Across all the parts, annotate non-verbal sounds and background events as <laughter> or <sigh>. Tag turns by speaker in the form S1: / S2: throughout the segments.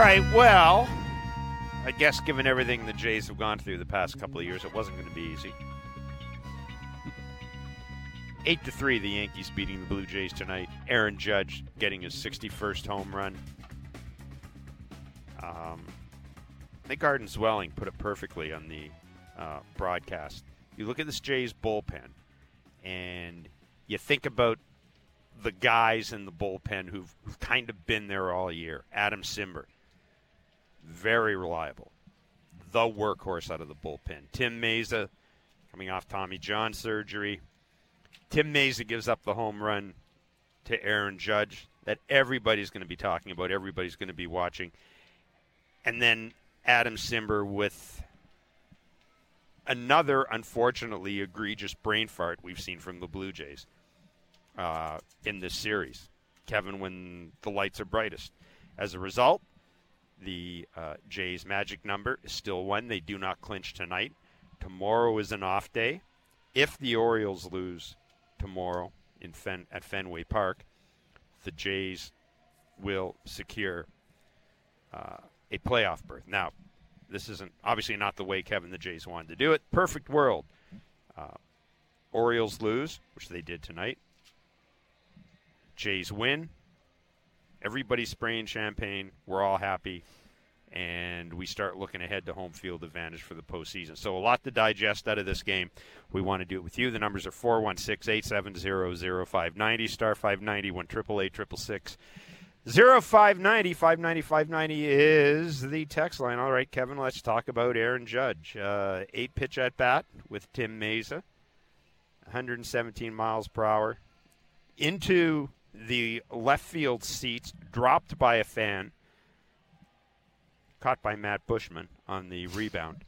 S1: right, well, I guess given everything the Jays have gone through the past couple of years, it wasn't going to be easy. Eight to three, the Yankees beating the Blue Jays tonight. Aaron Judge getting his 61st home run. Um, I think Arden put it perfectly on the uh, broadcast. You look at this Jays bullpen, and you think about the guys in the bullpen who've, who've kind of been there all year. Adam Cimber, very reliable, the workhorse out of the bullpen. Tim Mayza, coming off Tommy John surgery. Tim Mayza gives up the home run to Aaron Judge that everybody's going to be talking about, everybody's going to be watching. And then Adam Cimber with another unfortunately egregious brain fart we've seen from the Blue Jays uh, in this series. Kevin, when the lights are brightest. As a result, the uh, Jays' magic number is still one. They do not clinch tonight. Tomorrow is an off day. If the Orioles lose tomorrow in Fen- at Fenway Park, the Jays will secure uh, a playoff berth. Now, this isn't obviously not the way Kevin the Jays wanted to do it. Perfect world. Uh, Orioles lose, which they did tonight. Jays win. Everybody's spraying champagne. We're all happy. And we start looking ahead to home field advantage for the postseason. So, a lot to digest out of this game. We want to do it with you. The numbers are 416 870 0590, star 590 888 0590 590 590 is the text line. All right, Kevin, let's talk about Aaron Judge. Uh, eight pitch at bat with Tim Mayza, 117 miles per hour. Into the left field seats, dropped by a fan, caught by Matt Buschmann on the rebound.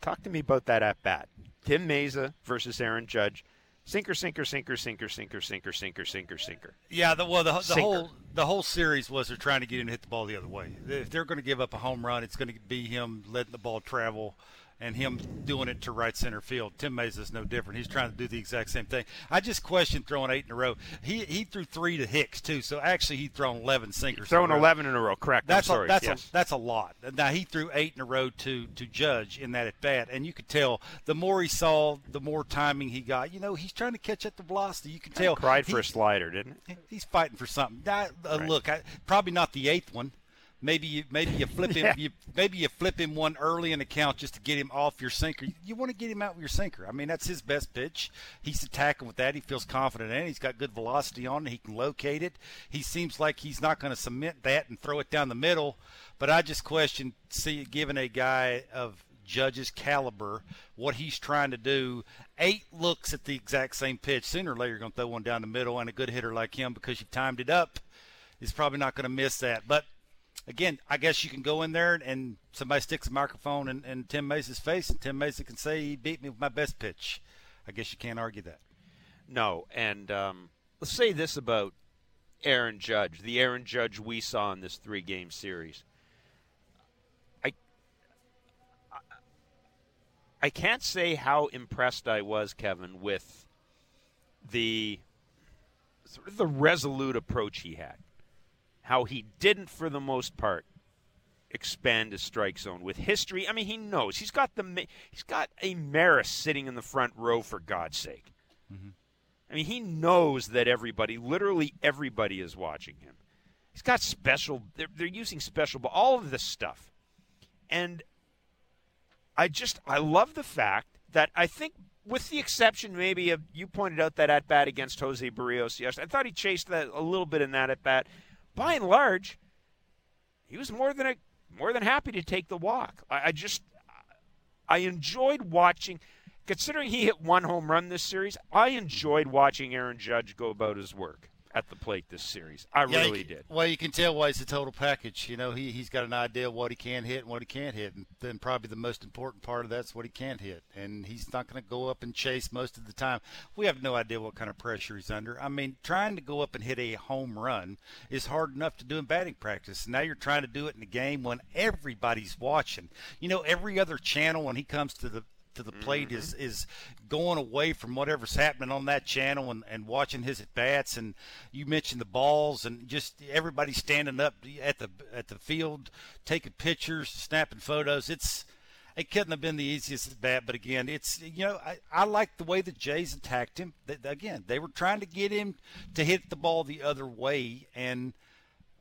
S1: Talk to me about that at bat. Tim Mayza versus Aaron Judge. Sinker, sinker, sinker, sinker, sinker, sinker, sinker, sinker, sinker.
S2: Yeah, the, well, the, the whole the whole series was they're trying to get him to hit the ball the other way. If they're going to give up a home run, it's going to be him letting the ball travel and him doing it to right center field. Tim Mayza is no different. He's trying to do the exact same thing. I just question throwing eight in a row. He he threw three to Hicks too, so actually he thrown eleven sinkers.
S1: Throwing
S2: in
S1: eleven in a row, correct?
S2: That's
S1: sorry,
S2: a, that's
S1: yes.
S2: a that's a lot. Now he threw eight in a row to to Judge in that at bat, and you could tell the more he saw, the more timing he got. You know, he's trying to catch at the velocity. You can tell.
S1: Cried
S2: he,
S1: for a slider, didn't
S2: it? He's fighting for something. uh,
S1: right.
S2: Look, I, probably not the eighth one maybe you maybe you flip him
S1: yeah.
S2: you, maybe you flip him one early in the count just to get him off your sinker. You, want to get him out with your sinker. I mean that's his best pitch. He's attacking with that. He feels confident in it. He's got good velocity on it. He can locate it. He seems like he's not going to cement that and throw it down the middle. But I just question see given a guy of Judge's caliber, what he's trying to do. Eight looks at the exact same pitch. Sooner or later, you're going to throw one down the middle, and a good hitter like him, because you timed it up, is probably not going to miss that. But again, I guess you can go in there and somebody sticks a microphone in, in Tim Mayza's face, and Tim Mayza can say he beat me with my best pitch. I guess you can't argue that.
S1: No, and um, let's say this about Aaron Judge, the Aaron Judge we saw in this three-game series. I, I, I can't say how impressed I was, Kevin, with the sort of the resolute approach he had how he didn't, for the most part, expand his strike zone with history. I mean, he knows he's got the he's got a Maris sitting in the front row for God's sake. Mm-hmm. I mean, he knows that everybody, literally everybody, is watching him. He's got special. They're, they're using special, but all of this stuff, and I just I love the fact that I think. With the exception, maybe of you pointed out that at bat against Jose Berrios yesterday, I thought he chased that a little bit in that at bat by and large, he was more than a, more than happy to take the walk. I, I just I enjoyed watching. Considering he hit one home run this series, I enjoyed watching Aaron Judge go about his work at the plate this series. I
S2: yeah,
S1: really
S2: you,
S1: did.
S2: Well, you can tell why it's a total package. You know, he he's got an idea of what he can hit and what he can't hit, and then probably the most important part of that's what he can't hit. And he's not going to go up and chase most of the time. We have no idea what kind of pressure he's under. I mean, trying to go up and hit a home run is hard enough to do in batting practice. Now you're trying to do it in the game when everybody's watching. You know, every other channel when he comes to the to the plate
S1: Mm-hmm.
S2: is is going away from whatever's happening on that channel and, and watching his at bats. And you mentioned the balls and just everybody standing up at the at the field, taking pictures, snapping photos. It's it couldn't have been the easiest at bat, but again, it's you know I, I like the way the Jays attacked him. They, again, they were trying to get him to hit the ball the other way, and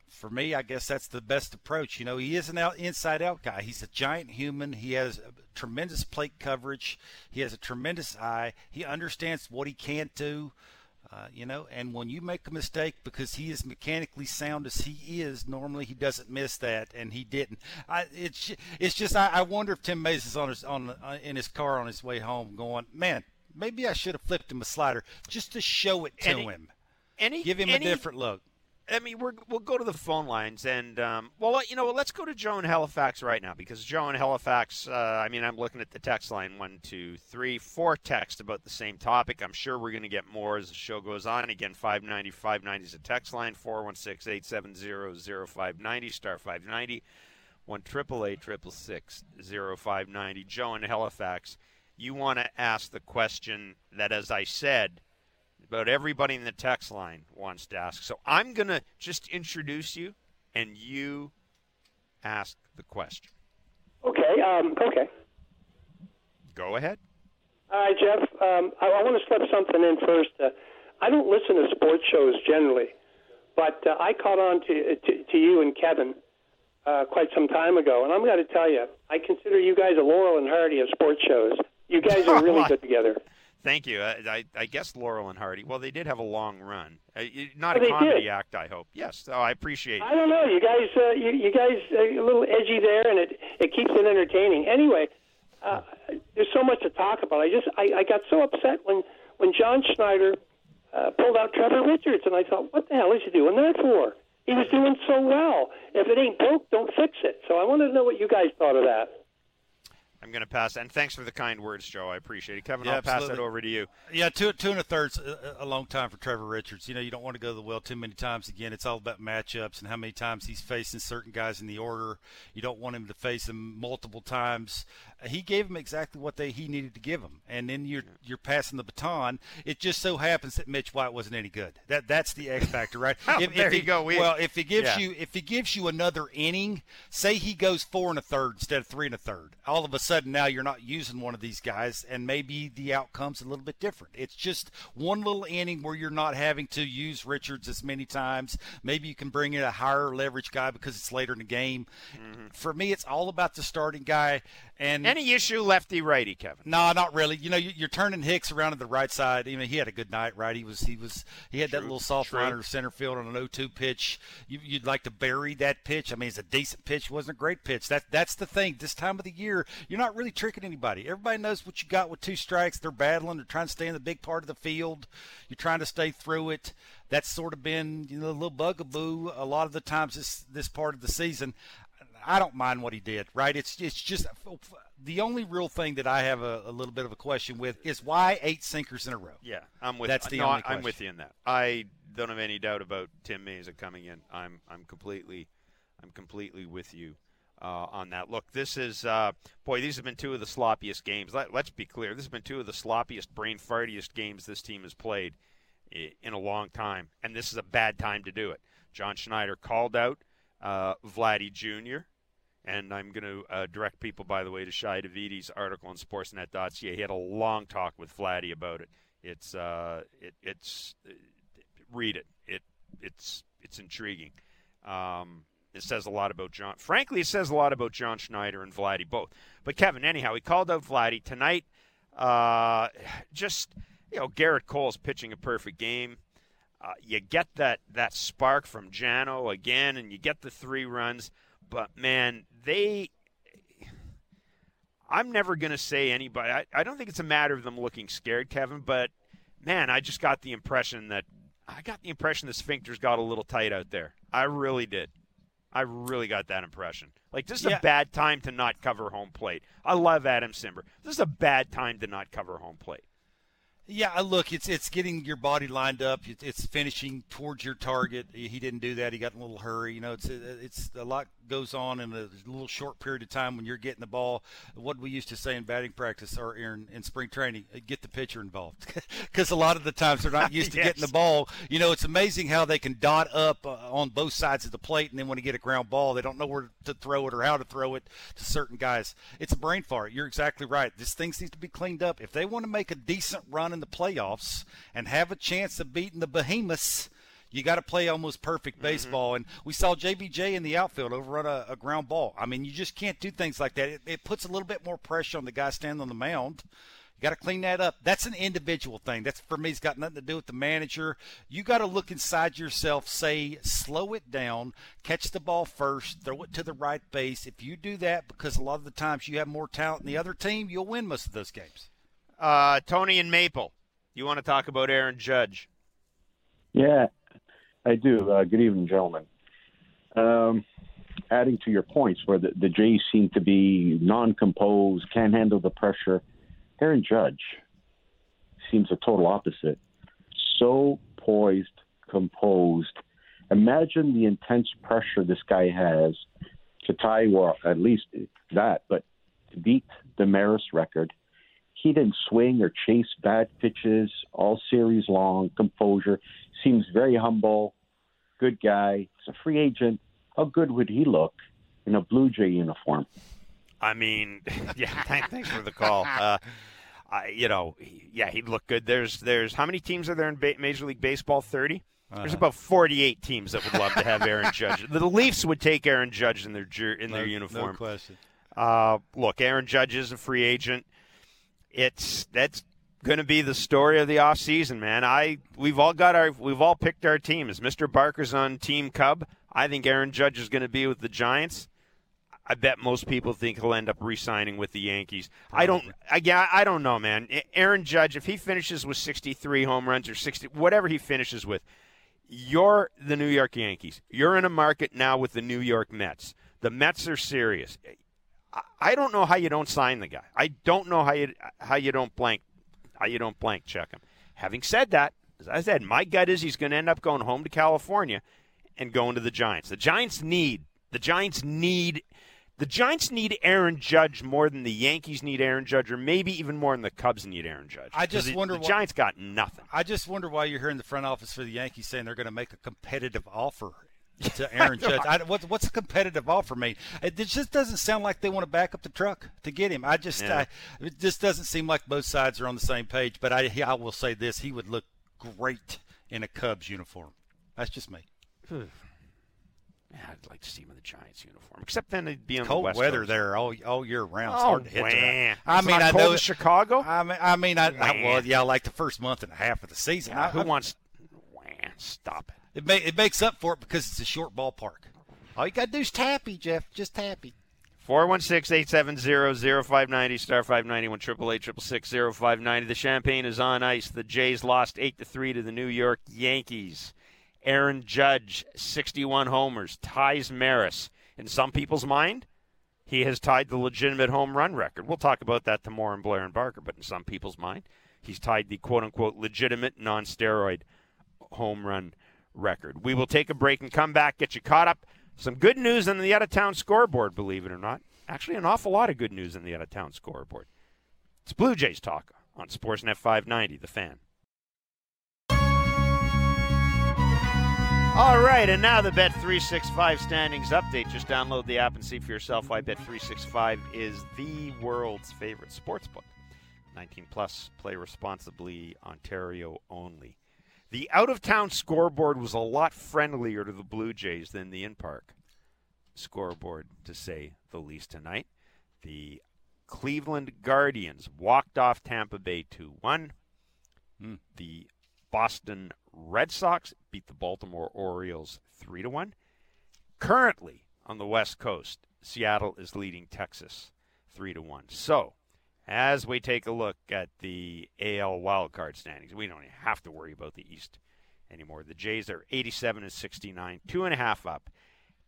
S2: for me, I guess that's the best approach. You know, he is an out, inside out guy. He's a giant human. He has tremendous plate coverage. He has a tremendous eye. He understands what he can't do. Uh, you know, and when you make a mistake because he is mechanically sound as he is, normally he doesn't miss that, and he didn't. I, it's it's just I, I wonder if Tim Mays is on his on uh, in his car on his way home, going, man, maybe I should have flipped him a slider just to show it to
S1: Any-
S2: him,
S1: Any,
S2: give him
S1: any,
S2: a different look.
S1: I mean, we're, we'll go to the phone lines, and um, well, you know, let's go to Joe in Halifax right now because Joe in Halifax. Uh, I mean, I'm looking at the text line one, two, three, four text about the same topic. I'm sure we're going to get more as the show goes on. Again, 590 590 is a text line 416 870 0590 star 590 one triple eight triple six zero five ninety. Joe in Halifax, you want to ask the question that, as I said but everybody in the text line wants to ask. So I'm going to just introduce you, and you ask the question.
S3: Okay. Um, okay.
S1: Go ahead.
S3: All right, Jeff. Um, I, I want to slip something in first. Uh, I don't listen to sports shows generally, but uh, I caught on to, to to you and Kevin uh, quite some time ago, and I'm going to tell you, I consider you guys a Laurel and Hardy of sports shows. You guys are really <laughs> good together.
S1: Thank you. I, I, I guess Laurel and Hardy. Well, they did have a long run. Uh, not
S3: Oh,
S1: a comedy
S3: did.
S1: act, I hope. Yes. So I appreciate.
S3: I don't know. You guys, uh, you, you guys, uh, a little edgy there, and it it keeps it entertaining. Anyway, uh, there's so much to talk about. I just I, I got so upset when when John Schneider uh, pulled out Trevor Richards, and I thought, what the hell is he doing that for? He was doing so well. If it ain't broke, don't fix it. So I wanted to know what you guys thought of that.
S1: I'm going to pass. And thanks for the kind words, Joe. I appreciate it. Kevin,
S2: Yeah,
S1: I'll pass that over to you.
S2: Yeah, two two and a third's a, a long time for Trevor Richards. You know, you don't want to go to the well too many times. Again, it's all about matchups and how many times he's facing certain guys in the order. You don't want him to face them multiple times. He gave him exactly what they he needed to give him, and then you're you're passing the baton. It just so happens that Mitch White wasn't any good. That that's the X factor, right? <laughs>
S1: Oh, there
S2: he,
S1: you go. We-
S2: well, if he gives
S1: yeah.
S2: you if he gives you another inning, say he goes four and a third instead of three and a third, all of a sudden now you're not using one of these guys, and maybe the outcome's a little bit different. It's just one little inning where you're not having to use Richards as many times. Maybe you can bring in a higher leverage guy because it's later in the game. Mm-hmm. For me, it's all about the starting guy. And
S1: Any issue, lefty, righty, Kevin?
S2: no, not really. You know, you- you're turning Hicks around to the right side. I mean, he had a good night, right? He was, he was, he had that little soft
S1: true.
S2: liner center field on an 0-2 pitch. You, you'd like to bury that pitch. I mean, it's a decent pitch. It wasn't a great pitch. That, that's the thing. This time of the year, you're not really tricking anybody. Everybody knows what you got with two strikes. They're battling. They're trying to stay in the big part of the field. You're trying to stay through it. That's sort of been, you know, a little bugaboo a lot of the times this this part of the season. I don't mind what he did, right? It's it's just the only real thing that I have a, a little bit of a question with is why eight sinkers in a row.
S1: Yeah, I'm with.
S2: That's the
S1: no,
S2: only
S1: I'm with you in that. I don't have any doubt about Tim Mayza coming in. I'm I'm completely, I'm completely with you uh, on that. Look, this is uh, boy. These have been two of the sloppiest games. Let, let's be clear. This has been two of the sloppiest, brain fartiest games this team has played in a long time, and this is a bad time to do it. John Schneider called out uh, Vladdy Jr. And I'm going to uh, direct people, by the way, to Shi Davidi's article on Sportsnet.ca. He had a long talk with Vladdy about it. It's uh, it, it's uh, read it. It it's it's intriguing. Um, it says a lot about John. Frankly, it says a lot about John Schneider and Vladdy both. But Kevin, anyhow, he called out Vladdy tonight. Uh, just you know, Gerrit Cole's pitching a perfect game. Uh, you get that that spark from Jano again, and you get the three runs. But man, they. I'm never going to say anybody. I, I don't think it's a matter of them looking scared, Kevin. But man, I just got the impression that I got the impression the sphincters got a little tight out there. I really did. I really got that impression. Like this is
S2: Yeah.
S1: a bad time to not cover home plate. I love Adam Cimber. This is a bad time to not cover home plate.
S2: Yeah, uh, look, it's it's getting your body lined up. It's finishing towards your target. He didn't do that. He got in a little hurry. You know, it's it's a lot goes on in a little short period of time when you're getting the ball. What we used to say in batting practice or in, in spring training, uh, get the pitcher involved, <laughs> because a lot of the times they're not used to yes. getting the ball. You know, it's amazing how they can dot up uh, on both sides of the plate, and then when they get a ground ball, they don't know where to throw it or how to throw it to certain guys. It's a brain fart. You're exactly right. This thing needs to be cleaned up if they want to make a decent run in the playoffs and have a chance of beating the behemoths, you got to play almost perfect mm-hmm. baseball. Mm-hmm. And we saw JBJ in the outfield overrun a, a, ground ball. I mean, you just can't do things like that. It, it puts a little bit more pressure on the guy standing on the mound. You got to clean that up. That's an individual thing. That's for me. It's got nothing to do with the manager. You got to look inside yourself. Say, slow it down. Catch the ball first. Throw it to the right base. If you do that, because a lot of the times you have more talent than the other team, you'll win most of those games.
S1: Uh, Tony and Maple, you want to talk about Aaron Judge?
S4: Yeah, I do. Uh, good evening, gentlemen. Um, adding to your points, where the, the Jays seem to be non-composed, can't handle the pressure. Aaron Judge seems a total opposite. So poised, composed. Imagine the intense pressure this guy has to tie, well, at least that, but to beat the Maris record – he didn't swing or chase bad pitches all series long. Composure. Seems very humble. Good guy. He's a free agent. How good would he look in a Blue Jay uniform?
S1: I mean, <laughs> yeah. Thanks for the call. <laughs> Uh, I, you know, yeah, he'd look good. There's, there's how many teams are there in ba- Major League Baseball? Thirty. Uh-huh. There's about 48 teams that would love to have Aaron Judge. The Leafs would take Aaron Judge in their in their
S2: no,
S1: uniform.
S2: No question.
S1: Uh, look, Aaron Judge is a free agent it's that's going to be the story of the off season, man. I we've all got our we've all picked our teams. Mr. Barker's on Team Cub. I think Aaron Judge is going to be with the Giants. I bet most people think he'll end up re-signing with the Yankees. I don't. I, yeah, I don't know, man. Aaron Judge, if he finishes with 63 home runs or 60, whatever he finishes with, you're the New York Yankees. You're in a market now with the New York Mets. The Mets are serious. I don't know how you don't sign the guy. I don't know how you how you don't blank how you don't blank check him. Having said that, as I said, my gut is he's going to end up going home to California and going to the Giants. The Giants need the Giants need the Giants need Aaron Judge more than the Yankees need Aaron Judge, or maybe even more than the Cubs need Aaron Judge.
S2: I just
S1: the,
S2: wonder
S1: the
S2: why,
S1: Giants got nothing.
S2: I just wonder why you're hearing the front office for the Yankees saying they're going to make a competitive offer to <laughs> Aaron Judge. I, what's what's a competitive offer mean? It just doesn't sound like they want to back up the truck to get him. I just yeah. I, it just doesn't seem like both sides are on the same page. But I I will say this: he would look great in a Cubs uniform. That's just me. Hmm.
S1: yeah, I'd like to see him in the Giants uniform, except then he'd be on
S2: cold
S1: the West
S2: weather
S1: Coast.
S2: there all all year round. It's
S1: oh,
S2: hard to hit
S1: wah.
S2: I mean,
S1: I
S2: know
S1: Chicago.
S2: I mean, I mean, I, I, well, yeah, like the first month and a half of the season.
S1: Yeah, who wants? Wah, stop it.
S2: It, ma- it makes up for it because it's a short ballpark. All you got to do is tappy, Jeff. Just tappy.
S1: 416-870-0590, star 591, 888 The champagne is on ice. The Jays lost 8 to 3 to the New York Yankees. Aaron Judge, 61 homers, ties Maris. In some people's mind, he has tied the legitimate home run record. We'll talk about that tomorrow in Blair and Barker, but in some people's mind, he's tied the quote unquote legitimate non steroid home run record. We will take a break and come back, get you caught up. Some good news in the out of town scoreboard, believe it or not. Actually, an awful lot of good news in the out of town scoreboard. It's Blue Jays talk on Sportsnet 590, the fan. All right, and now the Bet365 standings update. Just download the app and see for yourself why Bet365 is the world's favorite sports book. 19 plus, play responsibly, Ontario only. The out of town scoreboard was a lot friendlier to the Blue Jays than the in park scoreboard, to say the least, tonight. The Cleveland Guardians walked off Tampa Bay 2 1. Mm. The Boston Red Sox beat the Baltimore Orioles 3 to 1. Currently on the West Coast, Seattle is leading Texas 3 to 1. So, as we take a look at the AL wildcard standings, we don't have to worry about the East anymore. The Jays are 87 and 69, two and a half up.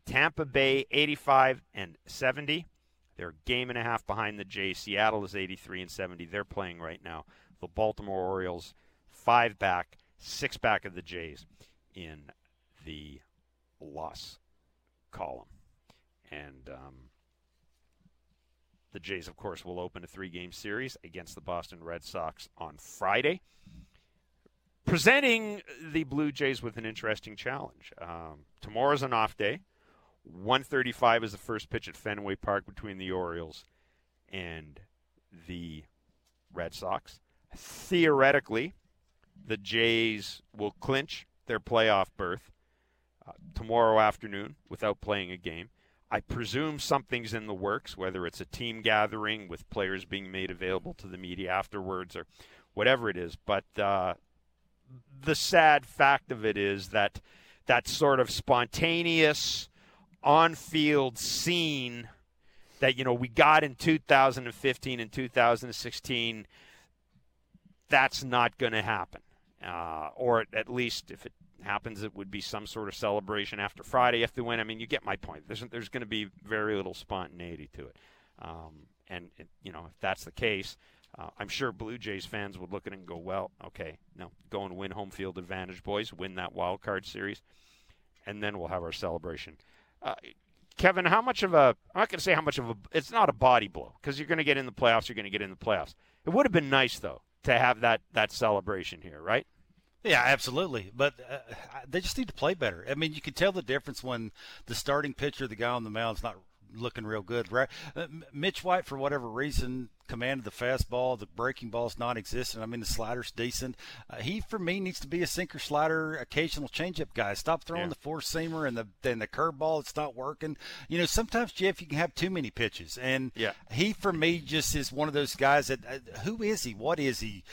S1: Tampa Bay 85 and 70. They're a game and a half behind the Jays. Seattle is 83 and 70. They're playing right now the Baltimore Orioles, five back, six back of the Jays in the loss column. And um, the Jays, of course, will open a three game series against the Boston Red Sox on Friday, presenting the Blue Jays with an interesting challenge. Um, tomorrow's an off day. 135 is the first pitch at Fenway Park between the Orioles and the Red Sox. Theoretically, the Jays will clinch their playoff berth uh, tomorrow afternoon without playing a game. I presume something's in the works, whether it's a team gathering with players being made available to the media afterwards or whatever it is. But uh, the sad fact of it is that that sort of spontaneous on-field scene that you know we got in 2015 and 2016 that's not going to happen uh, or at least if it happens, it would be some sort of celebration after Friday if they win. I mean, you get my point. There's there's going to be very little spontaneity to it, um, and it, you know if that's the case, uh, I'm sure Blue Jays fans would look at it and go, well, okay, no, go and win home field advantage, boys, win that wild card series, and then we'll have our celebration. Uh, Kevin, how much of a I'm not going to say how much of a it's not a body blow because you're going to get in the playoffs. You're going to get in the playoffs. It would have been nice though to have that that celebration here, right?
S2: Yeah, absolutely. But uh, they just need to play better. I mean, you can tell the difference when the starting pitcher, the guy on the mound, is not looking real good. Right? Uh, Mitch White, for whatever reason, commanded the fastball. The breaking ball is non-existent. I mean, the slider's decent. Uh, he, for me, needs to be a sinker, slider, occasional changeup guy. Stop throwing yeah. the four seamer and the and the curveball. It's not working. You know, sometimes Jeff, you can have too many pitches, and
S1: yeah.
S2: he, for me, just is one of those guys that uh, who is he? What is he?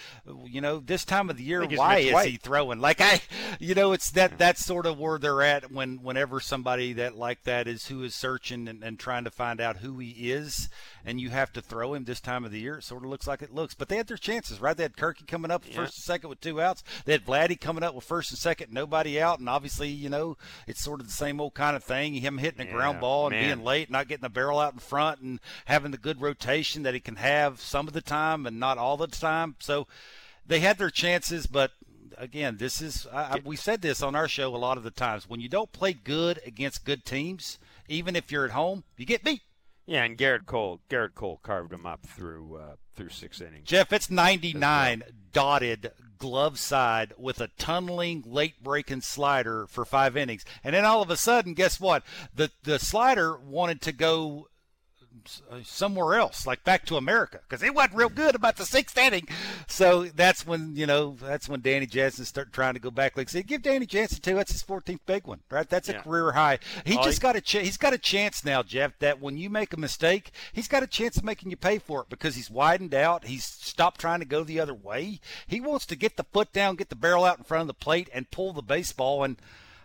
S2: You know, this time of the year, why is White. he throwing? Like I, you know, it's that that's sort of where they're at when whenever somebody that like that is who is searching and, and trying to find out who he is, and you have to throw him this time of the year, it sort of looks like it looks. But they had their chances, right? They had Kirky coming up yeah. first and second with two outs. They had Vladdy coming up with first and second, nobody out. And obviously, you know, it's sort of the same old kind of thing. Him hitting a yeah, ground ball and man. being late, not getting the barrel out in front, and having the good rotation that he can have some of the time and not all the time. So they had their chances, but again, this is I, we said this on our show a lot of the times. When you don't play good against good teams, even if you're at home, you get beat.
S1: Yeah, and Gerrit Cole, Gerrit Cole carved him up through uh, through six innings.
S2: Jeff, it's 99 dotted glove side with a tunneling late breaking slider for five innings, and then all of a sudden, guess what? The the slider wanted to go Uh, somewhere else, like back to America, because it wasn't real good about the sixth inning. So that's when you know that's when Danny Jansen started trying to go back. Like say, give Danny Jansen two. That's his 14th big one, right? That's a career high. He oh, just got a ch- he's got a chance now, Jeff. That when you make a mistake, he's got a chance of making you pay for it because he's widened out. He's stopped trying to go the other way. He wants to get the foot down, get the barrel out in front of the plate, and pull the baseball. And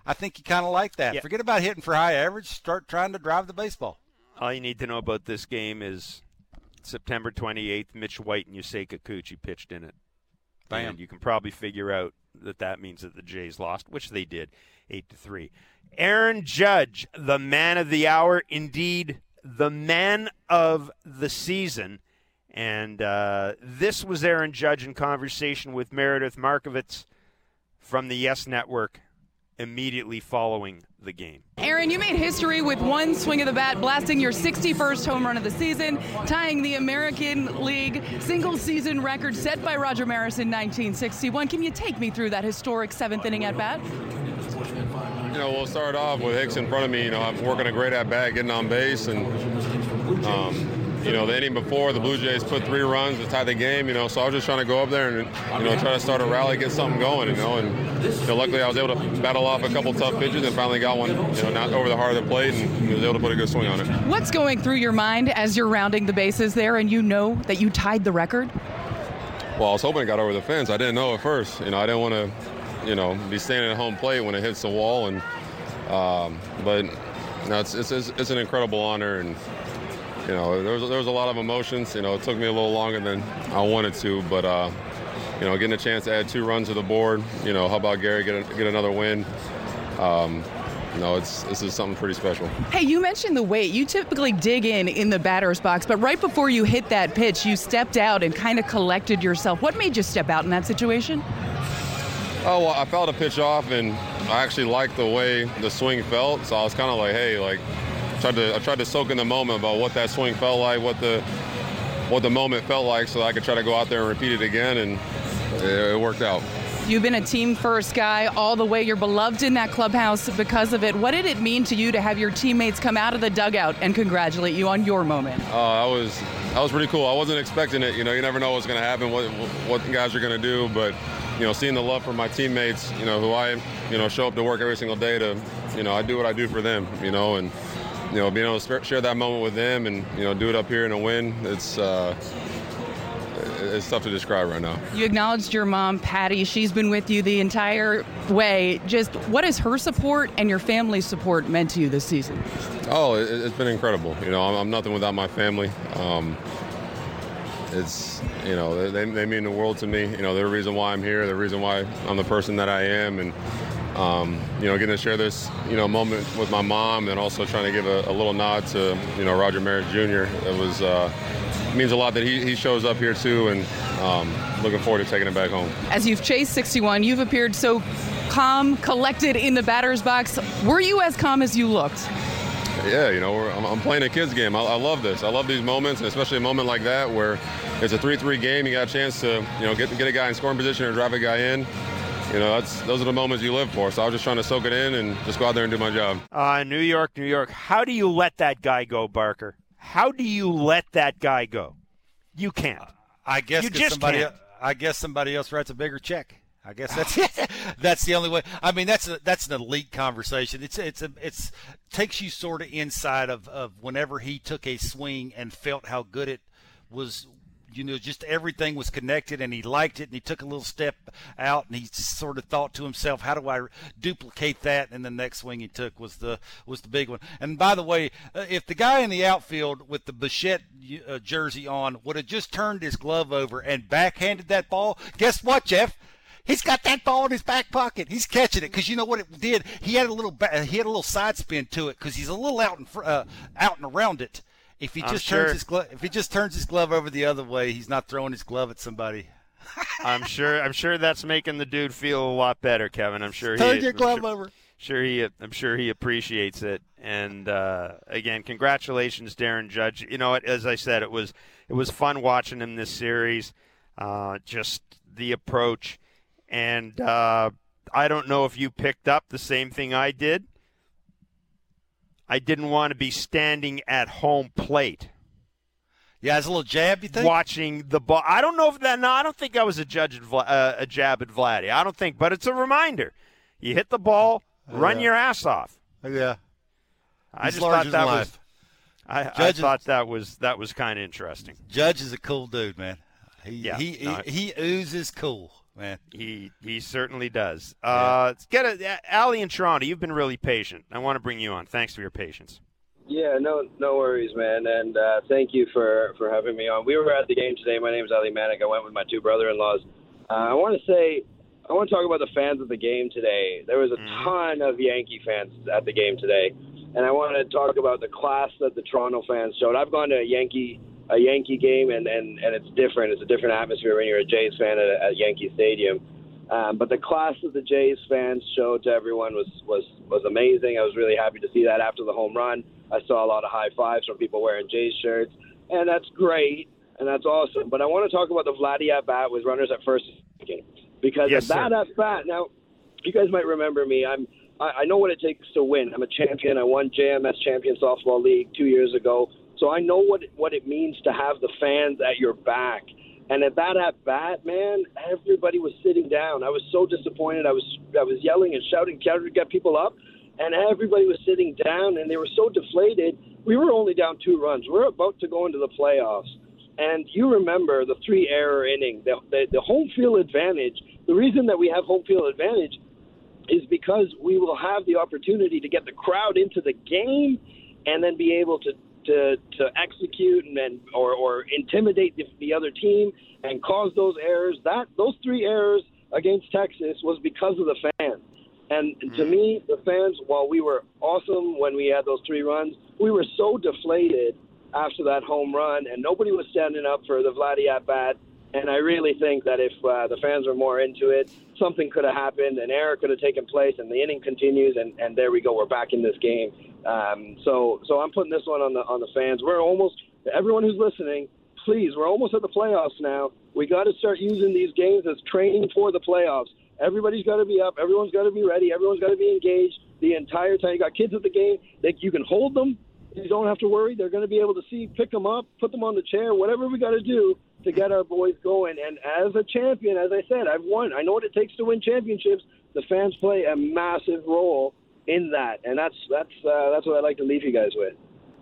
S2: I think you kind of like that. Yeah. Forget about hitting for high average. Start trying to drive the baseball.
S1: All you need to know about this game is September 28th, Mitch White and Yusei Kikuchi pitched in it. Bam. And you can probably figure out that that means that the Jays lost, which they did, 8 to 3. Aaron Judge, the man of the hour, indeed the man of the season. And uh, this was Aaron Judge in conversation with Meredith Marakovits from the Yes Network immediately following the game.
S5: Aaron, you made history with one swing of the bat, blasting your 61st home run of the season, tying the American League single season record set by Roger Maris in 1961. Can you take me through that historic seventh inning at bat?
S6: You know, we'll start off with Hicks in front of me. You know, I'm working a great at bat, getting on base, and um, you know, the inning before, the Blue Jays put three runs to tie the game, you know, so I was just trying to go up there and, you know, try to start a rally, get something going, you know, and you know, luckily I was able to battle off a couple tough pitches and finally got one, you know, not over the heart of the plate and was able to put a good swing on it.
S5: What's going through your mind as you're rounding the bases there and you know that you tied the record?
S6: Well, I was hoping it got over the fence. I didn't know at first. You know, I didn't want to, you know, be standing at home plate when it hits the wall. And um, but you know, it's, it's, it's an incredible honor, and you know, there was, there was a lot of emotions. You know, it took me a little longer than I wanted to, but, uh, you know, getting a chance to add two runs to the board, you know, how about Gary get, a, get another win? Um, you know, it's this is something pretty special.
S5: Hey, you mentioned the weight. You typically dig in in the batter's box, but right before you hit that pitch, you stepped out and kind of collected yourself. What made you step out in that situation?
S6: Oh, well, I felt a pitch off, and I actually liked the way the swing felt. So I was kind of like, hey, like, tried to I tried to soak in the moment about what that swing felt like, what the what the moment felt like, so I could try to go out there and repeat it again, and it, it worked out.
S5: You've been a team first guy all the way. You're beloved in that clubhouse because of it. What did it mean to you to have your teammates come out of the dugout and congratulate you on your moment?
S6: Uh, that was that was pretty cool. I wasn't expecting it. You know, you never know what's going to happen, what what guys are going to do, but you know, seeing the love from my teammates, you know, who I you know show up to work every single day to, you know, I do what I do for them, you know, and you know, being able to share that moment with them and you know do it up here in a win, it's. Uh, it's tough to describe right now.
S5: You acknowledged your mom, Patty. She's been with you the entire way. Just what has her support and your family's support meant to you this season?
S6: Oh, it, has been incredible. You know, I'm, I'm nothing without my family. Um, it's you know they, they mean the world to me. You know, they're the reason why I'm here. The reason why I'm the person that I am, and um, you know, getting to share this you know moment with my mom, and also trying to give a, a little nod to you know Roger Maris Jr. It was. Uh, means a lot that he, he shows up here too, and um, looking forward to taking it back home.
S5: As you've chased 61, you've appeared so calm, collected in the batter's box. Were you as calm as you looked?
S6: Yeah, you know, I'm, I'm, playing a kids game. I, I, love this. I love these moments, and especially a moment like that where it's a 3-3 game. You got a chance to, you know, get get a guy in scoring position or drive a guy in. You know, that's those are the moments you live for. So I was just trying to soak it in and just go out there and do my job.
S1: Uh, New York, New York. How do you let that guy go, Barker? How do you let that guy go? You can't.
S2: I guess
S1: you just
S2: somebody.
S1: Can't.
S2: I guess somebody else writes a bigger check. I guess that's <laughs> <laughs> that's the only way. I mean, that's a, that's an elite conversation. It's it's a, it's takes you sort of inside of, of whenever he took a swing and felt how good it was you know, just everything was connected and he liked it and he took a little step out and he sort of thought to himself, how do I duplicate that? And the next swing he took was the was the big one. And by the way, uh, if the guy in the outfield with the Bichette uh, jersey on would have just turned his glove over and backhanded that ball, guess what, Jeff? He's got that ball in his back pocket. He's catching it because you know what it did. He had a little he had a little side spin to it because he's a little out in fr- uh, out and around it. If he just
S1: sure.
S2: turns his glove, if he just turns his glove over the other way, he's not throwing his glove at somebody. <laughs>
S1: I'm sure. I'm sure that's making the dude feel a lot better, Kevin. I'm sure.
S2: Turn
S1: he,
S2: your glove
S1: sure,
S2: over.
S1: Sure, he. I'm sure he appreciates it. And uh, again, congratulations, Darren Judge. You know, as I said, it was it was fun watching him this series. Uh, just the approach, and uh, I don't know if you picked up the same thing I did. I didn't want to be standing at home plate.
S2: Yeah, it's a little jab. You think
S1: watching the ball? I don't know if that. No, I don't think I was a judge at uh, a jab at Vladdy. I don't think, but it's a reminder. You hit the ball, run
S2: yeah.
S1: your ass off.
S2: Yeah,
S1: I
S2: He's
S1: just thought that was. I, I thought that was that was kind of interesting.
S2: Judge is a cool dude, man. He
S1: Yeah,
S2: he,
S1: no,
S2: he he oozes cool, man.
S1: He he certainly does. Uh, let's get a Allie in Toronto. You've been really patient. I want to bring you on. Thanks for your patience.
S7: Yeah, no, no worries, man, and uh, thank you for for having me on. We were at the game today. My name is Ali Manik. I went with my two brother-in-laws. Uh, I want to say, I want to talk about the fans of the game today. There was a ton of Yankee fans at the game today, and I want to talk about the class that the Toronto fans showed. I've gone to a Yankee a Yankee game, and and and it's different. It's a different atmosphere when you're a Jays fan at, at Yankee Stadium. Um, but the class that the Jays fans showed to everyone was was was amazing. I was really happy to see that after the home run. I saw a lot of high fives from people wearing Jays shirts, and that's great and that's awesome. But I want to talk about the Vladdy at bat with runners at first second because
S1: Yes,
S7: at that at bat now, you guys might remember me. I'm I, I know what it takes to win. I'm a champion. I won JMS Champion Softball League two years ago, so I know what what it means to have the fans at your back. And at that at bat, man, everybody was sitting down. I was so disappointed. I was I was yelling and shouting, to get people up, and everybody was sitting down, and they were so deflated. We were only down two runs. We're about to go into the playoffs, and you remember the three error inning, the, the the home field advantage. The reason that we have home field advantage is because we will have the opportunity to get the crowd into the game, and then be able to to, to execute and then or, or intimidate the, the other team and cause those errors. That those three errors against Texas was because of the fans. And to mm. me, the fans, while we were awesome when we had those three runs, we were so deflated after that home run, and nobody was standing up for the Vladdy at bat. And I really think that if uh, the fans were more into it, something could have happened, an error could have taken place, and the inning continues, and, and there we go, we're back in this game. Um, so, so I'm putting this one on the on the fans. We're almost everyone who's listening. Please, we're almost at the playoffs now. We got to start using these games as training for the playoffs. Everybody's got to be up. Everyone's got to be ready. Everyone's got to be engaged the entire time. You got kids at the game. They, you can hold them. You don't have to worry. They're going to be able to see, pick them up, put them on the chair, whatever we got to do to get our boys going. And as a champion, as I said, I've won. I know what it takes to win championships. The fans play a massive role in that, and that's that's uh, that's what I'd like to leave you guys with.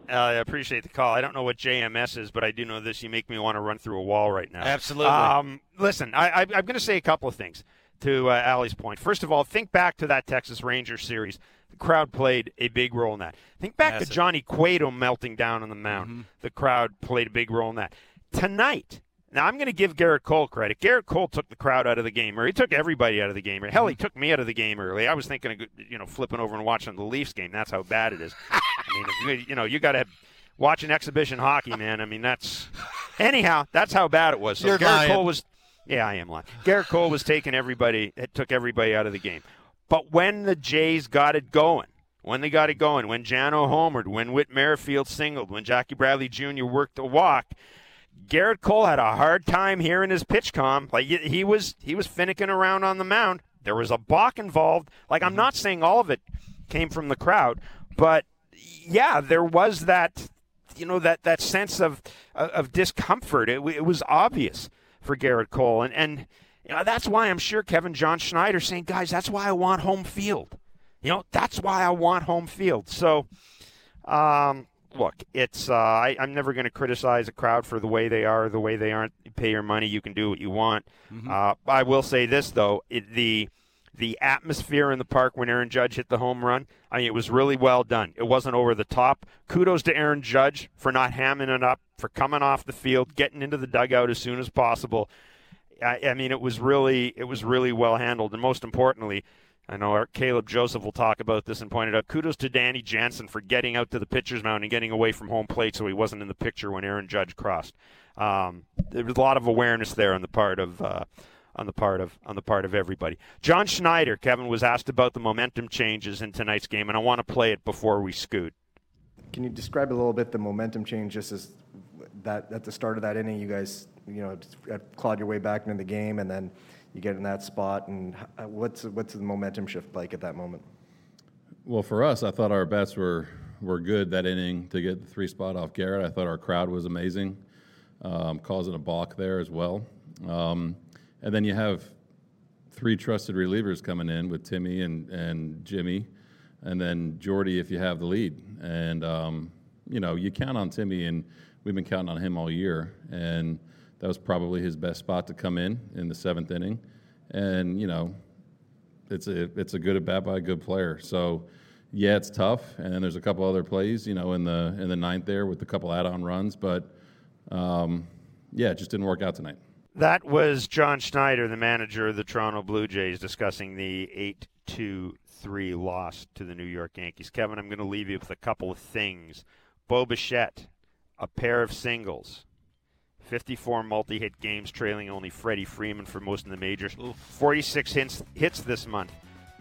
S1: Uh, I appreciate the call. I don't know what JMS is, but I do know this. You make me want to run through a wall right now.
S2: Absolutely.
S1: Um, listen, I, I, I'm going to say a couple of things to uh, Allie's point. First of all, think back to that Texas Rangers series. The crowd played a big role in that. Think back
S2: Massive.
S1: to Johnny Cueto melting down on the mound.
S2: Mm-hmm.
S1: The crowd played a big role in that. Tonight, now I'm going to give Gerrit Cole credit. Gerrit Cole took the crowd out of the game, or he took everybody out of the game. Or hell, he mm-hmm. took me out of the game early. I was thinking of you know flipping over and watching the Leafs game. That's how bad it is. <laughs> I mean, if you, you know, you got to watch an exhibition hockey, man. I mean, that's anyhow. That's how bad it was. So
S2: You're
S1: Gerrit
S2: lying.
S1: Cole was. Yeah, I am lying. Gerrit Cole was taking everybody. It took everybody out of the game. But when the Jays got it going, when they got it going, when Jano homered, when Whit Merrifield singled, when Jackie Bradley Jr. worked the walk, Gerrit Cole had a hard time hearing his pitch com. Like he- he was he was finicking around on the mound. There was a balk involved. Like I'm not saying all of it came from the crowd, but yeah, there was that you know that that sense of of discomfort. It, it was obvious for Gerrit Cole, and and you know, that's why I'm sure Kevin John Schneider saying, guys, that's why I want home field. You know, that's why I want home field. So, um, look, it's uh, I, I'm never going to criticize a crowd for the way they are, the way they aren't. You pay your money, you can do what you want. Uh, I will say this though, it, the the atmosphere in the park when Aaron Judge hit the home run, I mean, it was really well done. It wasn't over the top. Kudos to Aaron Judge for not hamming it up, for coming off the field, getting into the dugout as soon as possible. I, I mean, it was really it was really well handled, and most importantly, I know our Caleb Joseph will talk about this and pointed out. Kudos to Danny Jansen for getting out to the pitcher's mound and getting away from home plate, so he wasn't in the picture when Aaron Judge crossed. Um, there was a lot of awareness there on the part of uh, on the part of on the part of everybody. John Schneider, Kevin was asked about the momentum changes in tonight's game, and I want to play it before we scoot.
S8: Can you describe a little bit the momentum change just as that at the start of that inning, you guys, you know, clawed your way back into the game, and then you get in that spot, and what's what's the momentum shift like at that moment?
S9: Well, for us, I thought our bets were were good that inning to get the three spot off Gerrit. I thought our crowd was amazing, um, causing a balk there as well. Um, and then you have three trusted relievers coming in with Timmy and, and Jimmy, and then Jordy if you have the lead. And um, you know you count on Timmy, and we've been counting on him all year. And that was probably his best spot to come in in the seventh inning. And you know it's a it's a good at bat by a good player. So yeah, it's tough, and then there's a couple other plays, you know, in the in the ninth there with a couple add-on runs, but um, yeah, it just didn't work out tonight.
S1: That was John Schneider, the manager of the Toronto Blue Jays, discussing the 8 2 3 loss to the New York Yankees. Kevin, I'm going to leave you with a couple of things. Bo Bichette, a pair of singles, 54 multi hit games, trailing only Freddie Freeman for most in the majors, 46 hits, hits this month,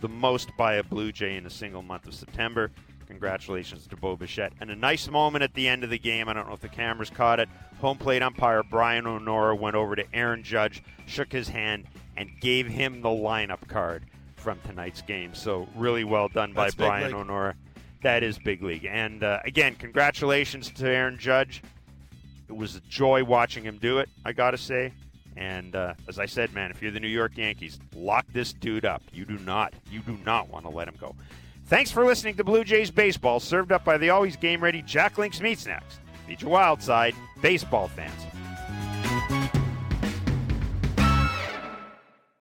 S1: the most by a Blue Jay in a single month of September. Congratulations to Bo Bichette. And a nice moment at the end of the game. I don't know if the cameras caught it. Home plate umpire Brian O'Nora went over to Aaron Judge, shook his hand, and gave him the lineup card from tonight's game. So, really well done by
S2: That's big
S1: Brian
S2: league.
S1: O'Nora. That is big league. And uh, again, congratulations to Aaron Judge. It was a joy watching him do it, I got to say. And uh, as I said, man, if you're the New York Yankees, lock this dude up. You do not, you do not want to let him go. Thanks for listening to Blue Jays Baseball, served up by the always game ready Jack Link's Meat Snacks. Feed your wild side, baseball fans.